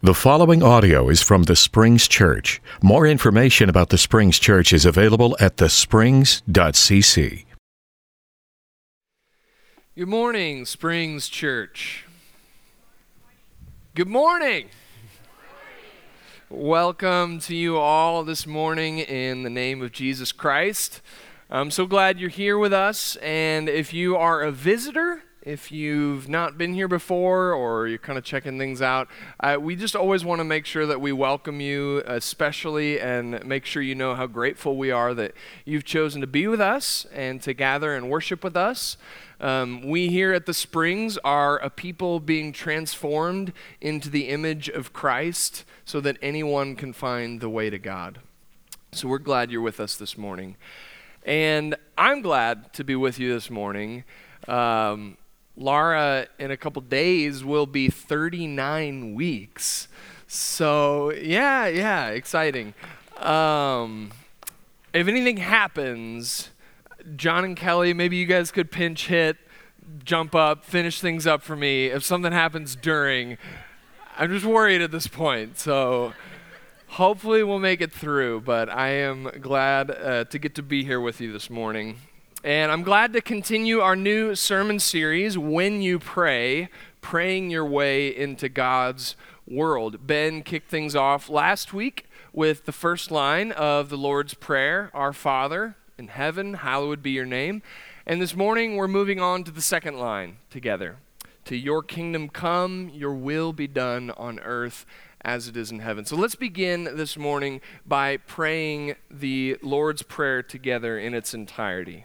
The following audio is from the Springs Church. More information about the Springs Church is available at thesprings.cc. Good morning, Springs Church. Good morning. Welcome to you all this morning in the name of Jesus Christ. I'm so glad you're here with us. And if you are a visitor, if you've not been here before or you're kind of checking things out, uh, we just always want to make sure that we welcome you, especially, and make sure you know how grateful we are that you've chosen to be with us and to gather and worship with us. Um, we here at the Springs are a people being transformed into the image of Christ so that anyone can find the way to God. So we're glad you're with us this morning. And I'm glad to be with you this morning. Um, Laura, in a couple days, will be 39 weeks. So, yeah, yeah, exciting. Um, if anything happens, John and Kelly, maybe you guys could pinch hit, jump up, finish things up for me. If something happens during, I'm just worried at this point. So, hopefully, we'll make it through. But I am glad uh, to get to be here with you this morning. And I'm glad to continue our new sermon series, When You Pray, Praying Your Way into God's World. Ben kicked things off last week with the first line of the Lord's Prayer Our Father in heaven, hallowed be your name. And this morning we're moving on to the second line together. To your kingdom come, your will be done on earth as it is in heaven. So let's begin this morning by praying the Lord's Prayer together in its entirety.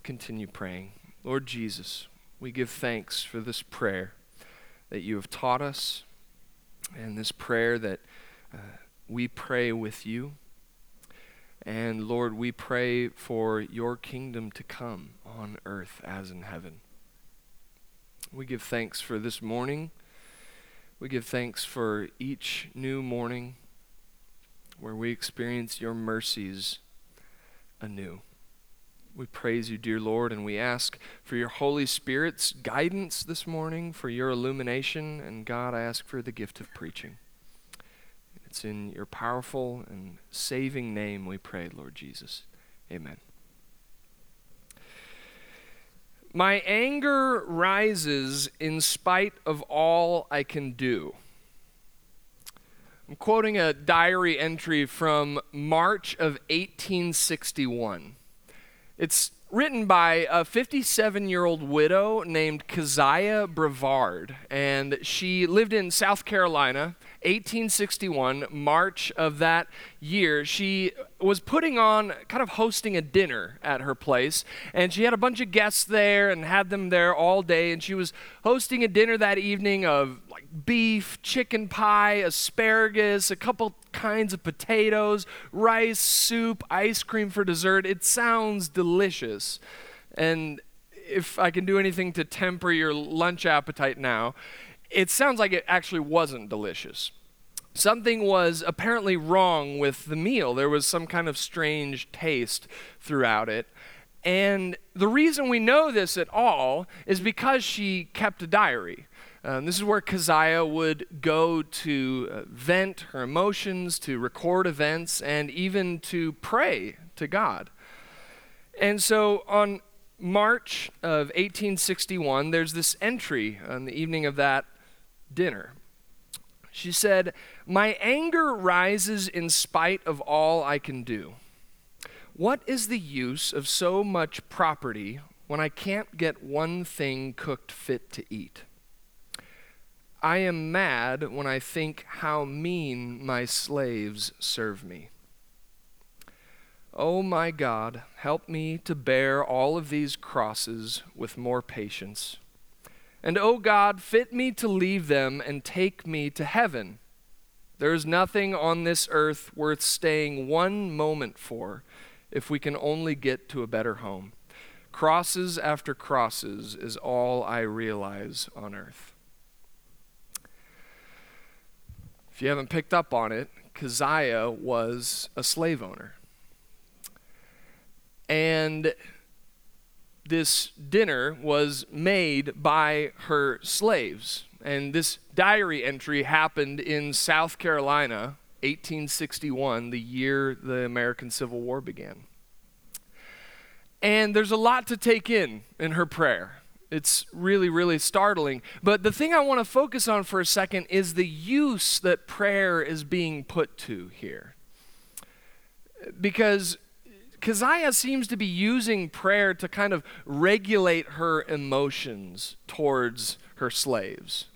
Let's continue praying. Lord Jesus, we give thanks for this prayer that you have taught us and this prayer that uh, we pray with you. And Lord, we pray for your kingdom to come on earth as in heaven. We give thanks for this morning. We give thanks for each new morning where we experience your mercies anew. We praise you, dear Lord, and we ask for your Holy Spirit's guidance this morning, for your illumination, and God, I ask for the gift of preaching. It's in your powerful and saving name we pray, Lord Jesus. Amen. My anger rises in spite of all I can do. I'm quoting a diary entry from March of 1861. It's written by a 57 year old widow named Keziah Brevard, and she lived in South Carolina. 1861, March of that year, she was putting on, kind of hosting a dinner at her place. And she had a bunch of guests there and had them there all day. And she was hosting a dinner that evening of like beef, chicken pie, asparagus, a couple kinds of potatoes, rice, soup, ice cream for dessert. It sounds delicious. And if I can do anything to temper your lunch appetite now, it sounds like it actually wasn't delicious. Something was apparently wrong with the meal. There was some kind of strange taste throughout it. And the reason we know this at all is because she kept a diary. Um, this is where Keziah would go to uh, vent her emotions, to record events, and even to pray to God. And so on March of 1861, there's this entry on the evening of that dinner. She said, My anger rises in spite of all I can do. What is the use of so much property when I can't get one thing cooked fit to eat? I am mad when I think how mean my slaves serve me. Oh my God, help me to bear all of these crosses with more patience And, O God, fit me to leave them and take me to heaven. There is nothing on this earth worth staying one moment for if we can only get to a better home. Crosses after crosses is all I realize on earth. If you haven't picked up on it, Keziah was a slave owner. And this dinner was made by her slaves. And this diary entry happened in South Carolina, 1861, the year the American Civil War began. And there's a lot to take in in her prayer. It's really, really startling. But the thing I want to focus on for a second is the use that prayer is being put to here. Because Keziah seems to be using prayer to kind of regulate her emotions towards her slaves.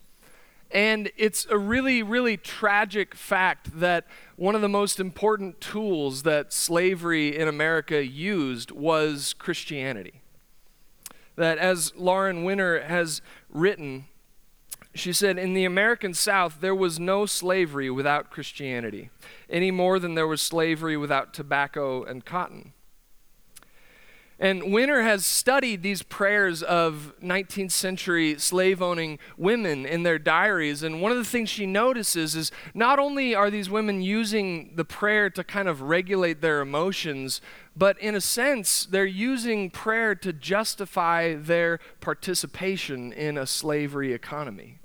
And it's a really, really tragic fact that one of the most important tools that slavery in America used was Christianity. That, as Lauren Winner has written, she said, In the American South, there was no slavery without Christianity, any more than there was slavery without tobacco and cotton. And Winner has studied these prayers of 19th century slave owning women in their diaries. And one of the things she notices is not only are these women using the prayer to kind of regulate their emotions, but in a sense, they're using prayer to justify their participation in a slavery economy.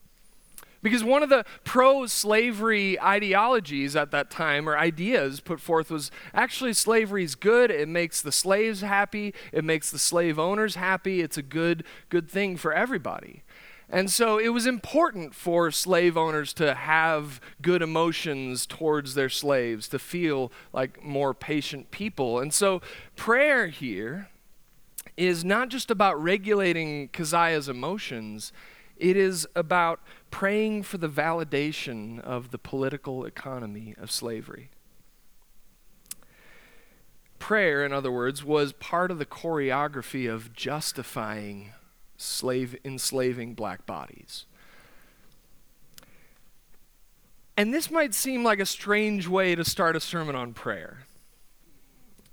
Because one of the pro slavery ideologies at that time, or ideas put forth, was actually slavery is good. It makes the slaves happy, it makes the slave owners happy. It's a good, good thing for everybody. And so it was important for slave owners to have good emotions towards their slaves, to feel like more patient people. And so prayer here is not just about regulating Keziah's emotions, it is about praying for the validation of the political economy of slavery. Prayer, in other words, was part of the choreography of justifying slave enslaving black bodies. And this might seem like a strange way to start a sermon on prayer.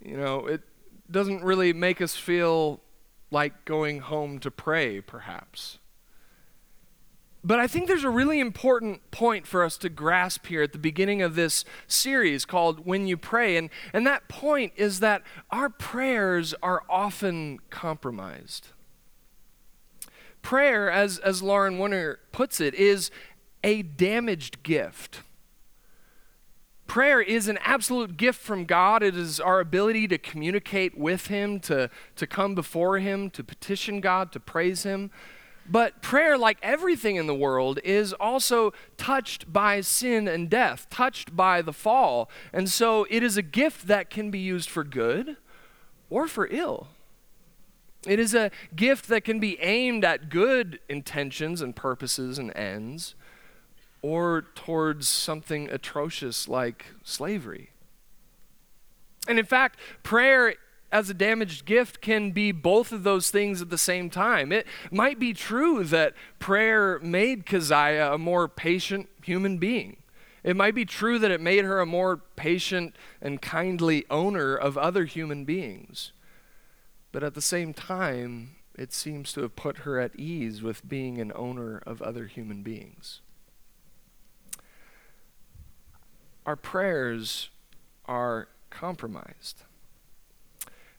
You know, it doesn't really make us feel like going home to pray, perhaps. But I think there's a really important point for us to grasp here at the beginning of this series called When You Pray. And, and that point is that our prayers are often compromised. Prayer, as, as Lauren Winner puts it, is a damaged gift. Prayer is an absolute gift from God. It is our ability to communicate with Him, to, to come before Him, to petition God, to praise Him. But prayer, like everything in the world, is also touched by sin and death, touched by the fall. And so it is a gift that can be used for good or for ill. It is a gift that can be aimed at good intentions and purposes and ends or towards something atrocious like slavery. And in fact, prayer as a damaged gift can be both of those things at the same time. It might be true that prayer made Keziah a more patient human being. It might be true that it made her a more patient and kindly owner of other human beings. But at the same time, it seems to have put her at ease with being an owner of other human beings. Our prayers are compromised.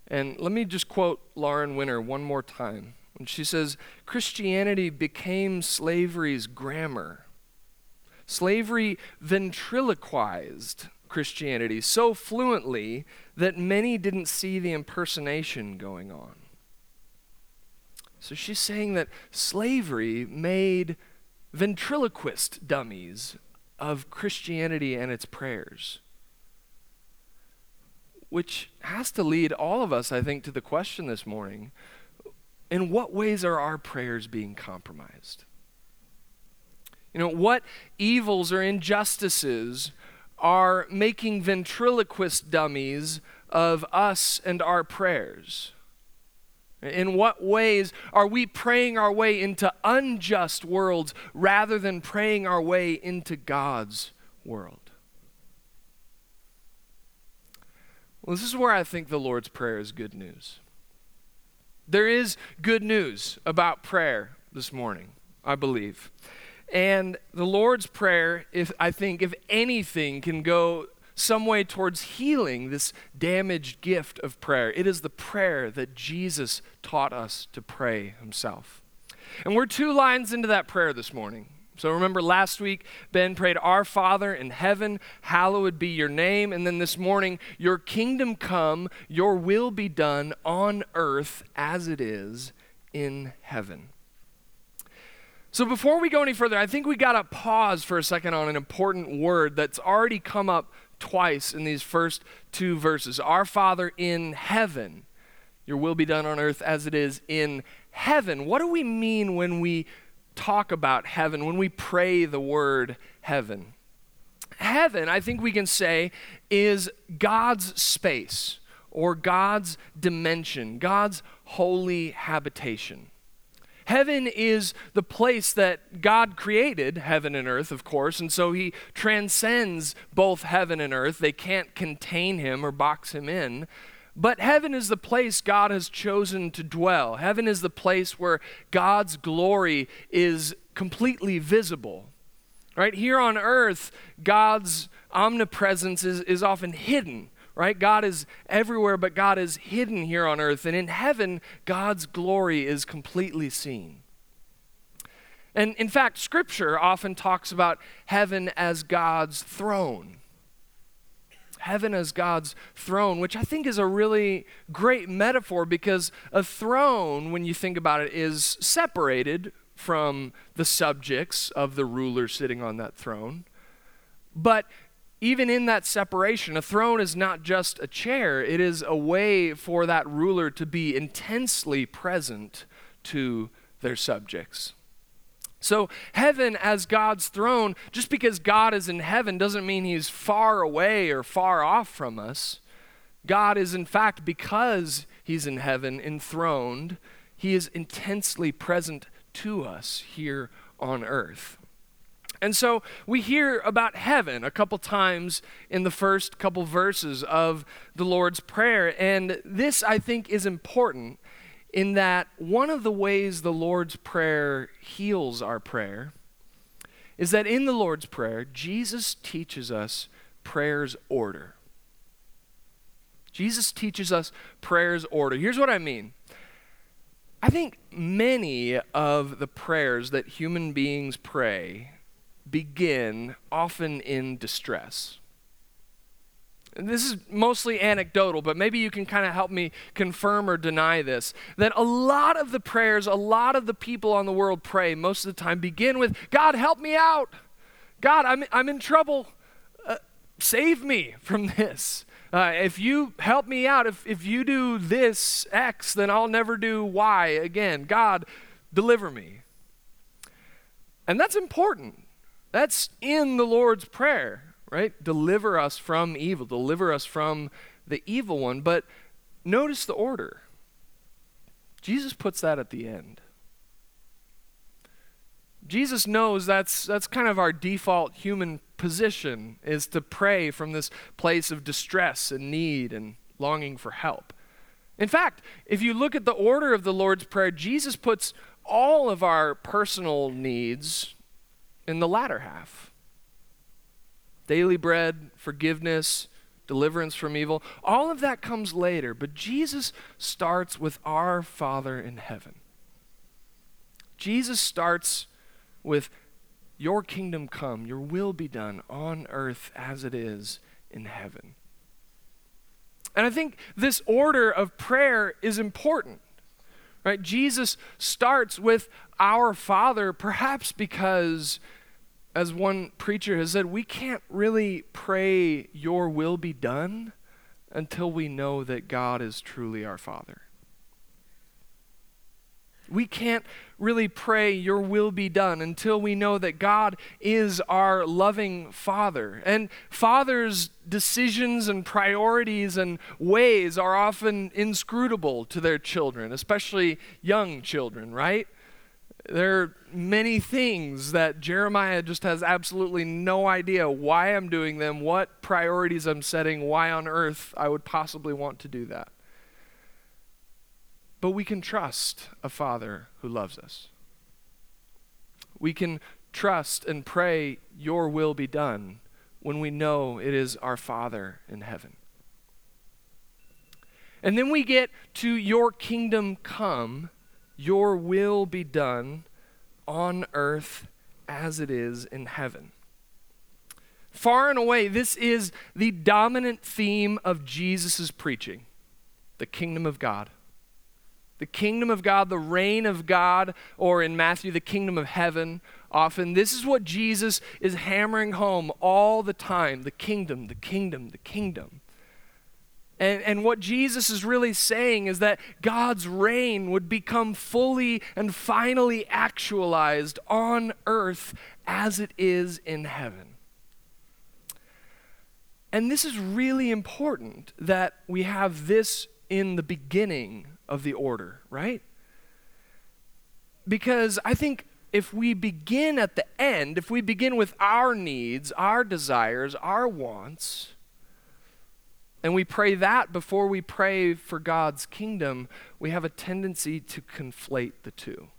And let me just quote Lauren Winner one more time. When she says, Christianity became slavery's grammar. Slavery ventriloquized Christianity so fluently that many didn't see the impersonation going on. So she's saying that slavery made ventriloquist dummies of Christianity and its prayers which has to lead all of us, I think, to the question this morning in what ways are our prayers being compromised? You know, what evils or injustices are making ventriloquist dummies of us and our prayers? In what ways are we praying our way into unjust worlds rather than praying our way into God's world? Well, this is where I think the Lord's Prayer is good news. There is good news about prayer this morning, I believe. And the Lord's Prayer, if I think, if anything, can go some way towards healing this damaged gift of prayer. It is the prayer that Jesus taught us to pray himself. And we're two lines into that prayer this morning. So remember last week, Ben prayed, Our Father in heaven, hallowed be your name. And then this morning, Your kingdom come, Your will be done on earth as it is in heaven. So before we go any further, I think we got to pause for a second on an important word that's already come up twice in these first two verses. Our Father in heaven, your will be done on earth as it is in heaven. What do we mean when we talk about heaven, when we pray the word heaven? Heaven, I think we can say, is God's space or God's dimension, God's holy habitation. Heaven is the place that God created, heaven and earth, of course, and so he transcends both heaven and earth. They can't contain him or box him in. But heaven is the place God has chosen to dwell. Heaven is the place where God's glory is completely visible. Right? Here on earth, God's omnipresence is, is often hidden right? God is everywhere, but God is hidden here on earth. And in heaven, God's glory is completely seen. And in fact, Scripture often talks about heaven as God's throne. Heaven as God's throne, which I think is a really great metaphor because a throne, when you think about it, is separated from the subjects of the ruler sitting on that throne. But even in that separation, a throne is not just a chair, it is a way for that ruler to be intensely present to their subjects. So, heaven as God's throne, just because God is in heaven doesn't mean he's far away or far off from us. God is, in fact, because he's in heaven, enthroned, he is intensely present to us here on earth. And so we hear about heaven a couple times in the first couple verses of the Lord's Prayer. And this, I think, is important in that one of the ways the Lord's Prayer heals our prayer is that in the Lord's Prayer, Jesus teaches us prayer's order. Jesus teaches us prayer's order. Here's what I mean. I think many of the prayers that human beings pray begin often in distress. This is mostly anecdotal, but maybe you can kind of help me confirm or deny this. That a lot of the prayers, a lot of the people on the world pray most of the time begin with, God, help me out. God, I'm, I'm in trouble. Uh, save me from this. Uh, if you help me out, if, if you do this X, then I'll never do Y again. God, deliver me. And that's important. That's in the Lord's Prayer, right? Deliver us from evil, deliver us from the evil one. But notice the order. Jesus puts that at the end. Jesus knows that's, that's kind of our default human position is to pray from this place of distress and need and longing for help. In fact, if you look at the order of the Lord's Prayer, Jesus puts all of our personal needs in the latter half. Daily bread, forgiveness, deliverance from evil, all of that comes later, but Jesus starts with our Father in heaven. Jesus starts with your kingdom come, your will be done on earth as it is in heaven. And I think this order of prayer is important. Right? Jesus starts with our Father perhaps because as one preacher has said, we can't really pray, Your will be done, until we know that God is truly our Father. We can't really pray, Your will be done, until we know that God is our loving Father. And fathers' decisions and priorities and ways are often inscrutable to their children, especially young children, right? There are many things that Jeremiah just has absolutely no idea why I'm doing them, what priorities I'm setting, why on earth I would possibly want to do that. But we can trust a Father who loves us. We can trust and pray, Your will be done, when we know it is our Father in heaven. And then we get to Your kingdom come, Your will be done on earth as it is in heaven. Far and away, this is the dominant theme of Jesus' preaching the kingdom of God. The kingdom of God, the reign of God, or in Matthew, the kingdom of heaven, often. This is what Jesus is hammering home all the time the kingdom, the kingdom, the kingdom. And, and what Jesus is really saying is that God's reign would become fully and finally actualized on earth as it is in heaven. And this is really important that we have this in the beginning of the order, right? Because I think if we begin at the end, if we begin with our needs, our desires, our wants, and we pray that before we pray for God's kingdom, we have a tendency to conflate the two.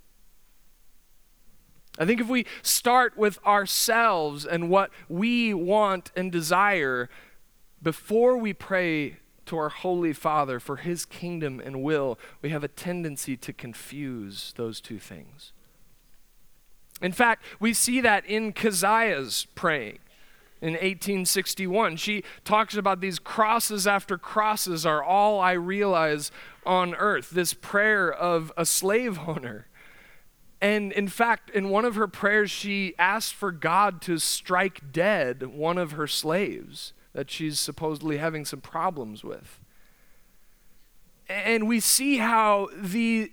I think if we start with ourselves and what we want and desire before we pray to our Holy Father for His kingdom and will, we have a tendency to confuse those two things. In fact, we see that in Keziah's praying in 1861. She talks about these crosses after crosses are all I realize on earth, this prayer of a slave owner. And in fact, in one of her prayers, she asked for God to strike dead one of her slaves that she's supposedly having some problems with. And we see how the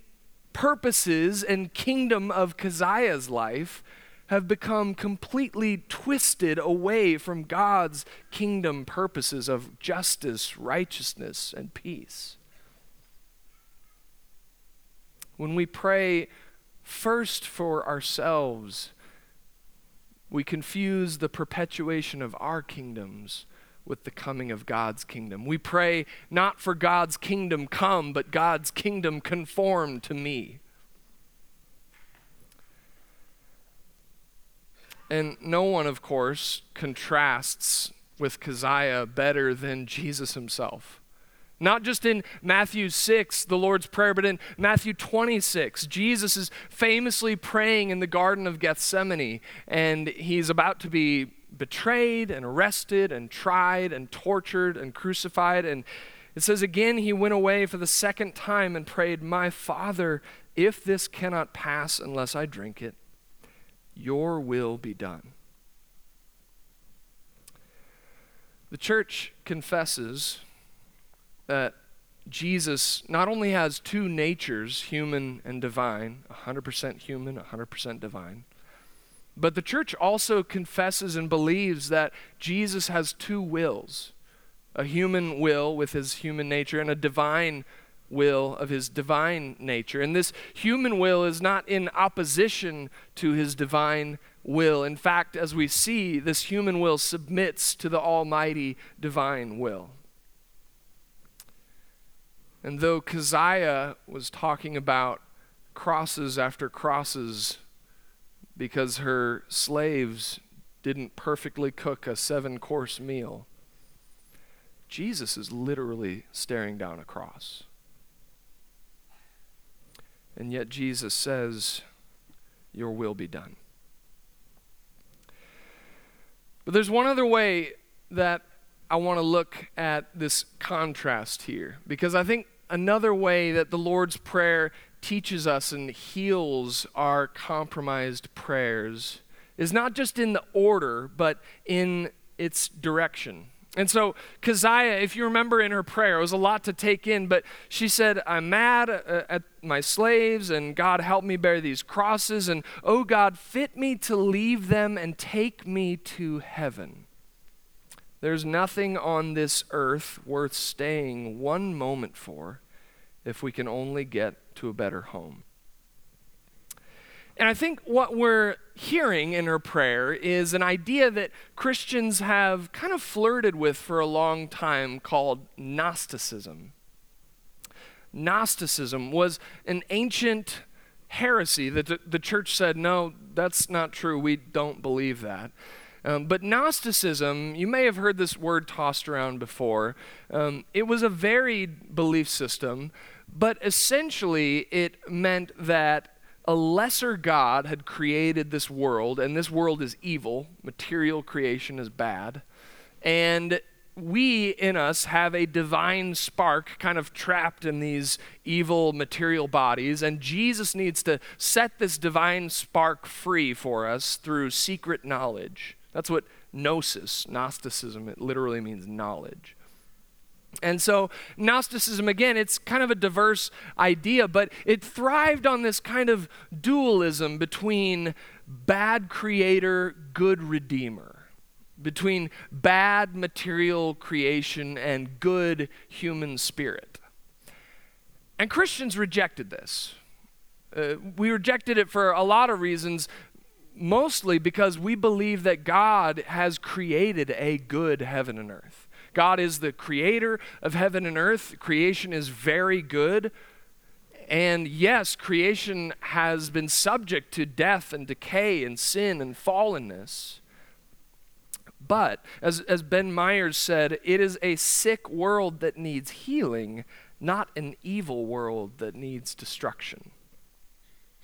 purposes and kingdom of Keziah's life have become completely twisted away from God's kingdom purposes of justice, righteousness, and peace. When we pray first for ourselves, we confuse the perpetuation of our kingdoms with the coming of God's kingdom. We pray not for God's kingdom come, but God's kingdom conform to me. And no one, of course, contrasts with Keziah better than Jesus himself. Not just in Matthew 6, the Lord's Prayer, but in Matthew 26. Jesus is famously praying in the Garden of Gethsemane, and he's about to be betrayed and arrested and tried and tortured and crucified. And it says, Again, he went away for the second time and prayed, My Father, if this cannot pass unless I drink it, your will be done. The church confesses that Jesus not only has two natures, human and divine, 100% human, 100% divine, but the church also confesses and believes that Jesus has two wills a human will with his human nature and a divine will of his divine nature. And this human will is not in opposition to his divine will. In fact, as we see, this human will submits to the almighty divine will. And though Keziah was talking about crosses after crosses because her slaves didn't perfectly cook a seven course meal. Jesus is literally staring down a cross. And yet Jesus says, Your will be done. But there's one other way that I want to look at this contrast here, because I think another way that the Lord's Prayer teaches us and heals our compromised prayers is not just in the order, but in its direction. And so, Keziah, if you remember in her prayer, it was a lot to take in, but she said, I'm mad uh, at my slaves, and God, help me bear these crosses, and oh God, fit me to leave them and take me to heaven. There's nothing on this earth worth staying one moment for if we can only get to a better home. And I think what we're hearing in her prayer is an idea that Christians have kind of flirted with for a long time called Gnosticism. Gnosticism was an ancient heresy that the, church said, no, that's not true. We don't believe that. Um, but Gnosticism, you may have heard this word tossed around before. Um, it was a varied belief system, but essentially it meant that a lesser God had created this world, and this world is evil. Material creation is bad. And we in us have a divine spark kind of trapped in these evil material bodies, and Jesus needs to set this divine spark free for us through secret knowledge. That's what gnosis, Gnosticism, it literally means knowledge. And so, Gnosticism, again, it's kind of a diverse idea, but it thrived on this kind of dualism between bad creator, good redeemer, between bad material creation and good human spirit. And Christians rejected this. Uh, we rejected it for a lot of reasons, mostly because we believe that God has created a good heaven and earth. God is the creator of heaven and earth. Creation is very good. And yes, creation has been subject to death and decay and sin and fallenness. But, as, as Ben Myers said, it is a sick world that needs healing, not an evil world that needs destruction.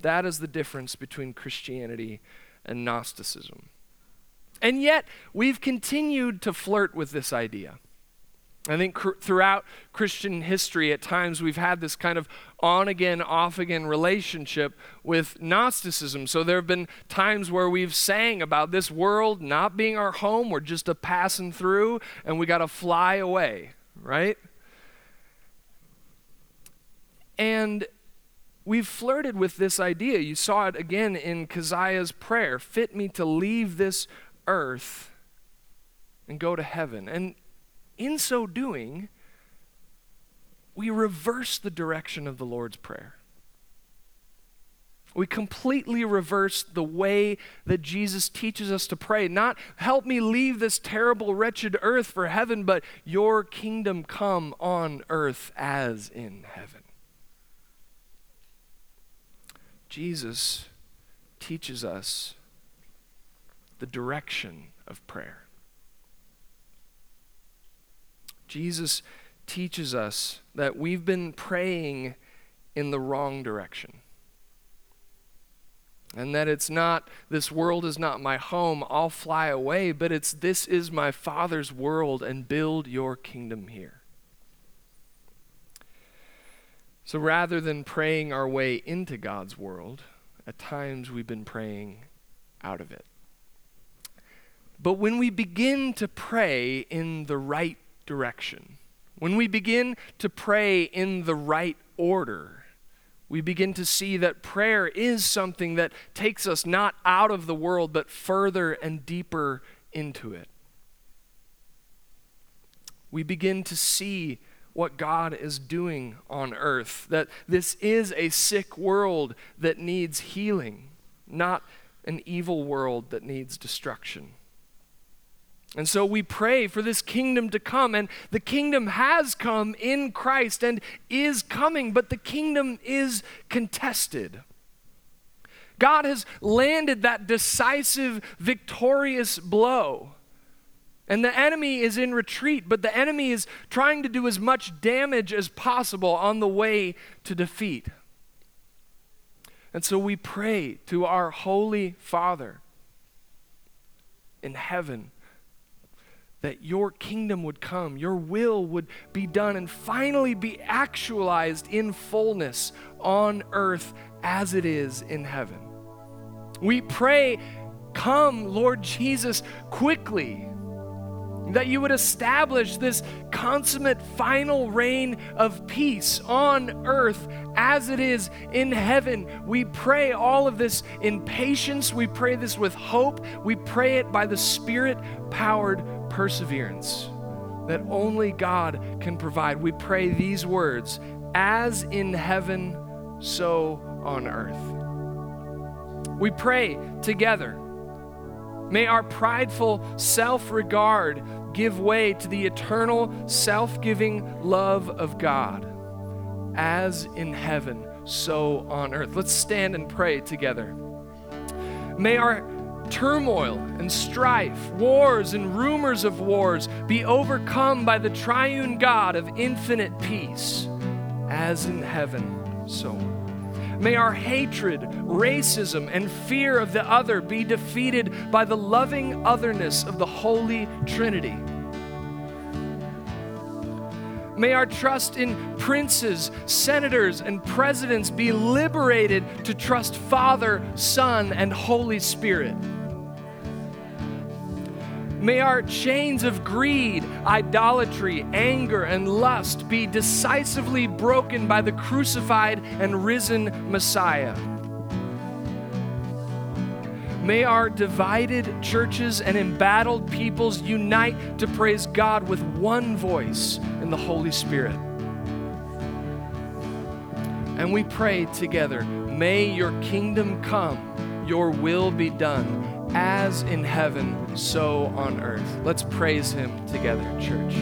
That is the difference between Christianity and Gnosticism. And yet, we've continued to flirt with this idea. I think cr- throughout Christian history, at times we've had this kind of on again, off again relationship with Gnosticism. So there have been times where we've sang about this world not being our home, we're just a passing through, and we got to fly away, right? And we've flirted with this idea. You saw it again in Keziah's prayer fit me to leave this earth and go to heaven. And in so doing, we reverse the direction of the Lord's Prayer. We completely reverse the way that Jesus teaches us to pray. Not, help me leave this terrible, wretched earth for heaven, but your kingdom come on earth as in heaven. Jesus teaches us the direction of prayer. Jesus teaches us that we've been praying in the wrong direction. And that it's not, this world is not my home, I'll fly away, but it's, this is my Father's world and build your kingdom here. So rather than praying our way into God's world, at times we've been praying out of it. But when we begin to pray in the right direction, when we begin to pray in the right order, we begin to see that prayer is something that takes us not out of the world, but further and deeper into it. We begin to see what God is doing on earth, that this is a sick world that needs healing, not an evil world that needs destruction. And so we pray for this kingdom to come, and the kingdom has come in Christ and is coming, but the kingdom is contested. God has landed that decisive, victorious blow. And the enemy is in retreat, but the enemy is trying to do as much damage as possible on the way to defeat. And so we pray to our Holy Father in heaven that your kingdom would come, your will would be done, and finally be actualized in fullness on earth as it is in heaven. We pray, Come, Lord Jesus, quickly. that you would establish this consummate final reign of peace on earth as it is in heaven. We pray all of this in patience. We pray this with hope. We pray it by the Spirit powered perseverance that only God can provide. We pray these words as in heaven, so on earth. We pray together. May our prideful self regard give way to the eternal, self giving love of God, as in heaven, so on earth. Let's stand and pray together. May our turmoil and strife, wars and rumors of wars be overcome by the triune God of infinite peace, as in heaven, so on. May our hatred, racism, and fear of the other be defeated by the loving otherness of the Holy Trinity. May our trust in princes, senators, and presidents be liberated to trust Father, Son, and Holy Spirit. May our chains of greed, idolatry, anger, and lust be decisively broken by the crucified and risen Messiah. May our divided churches and embattled peoples unite to praise God with one voice in the Holy Spirit. And we pray together, may your kingdom come, your will be done as in heaven, so on earth. Let's praise him together, church.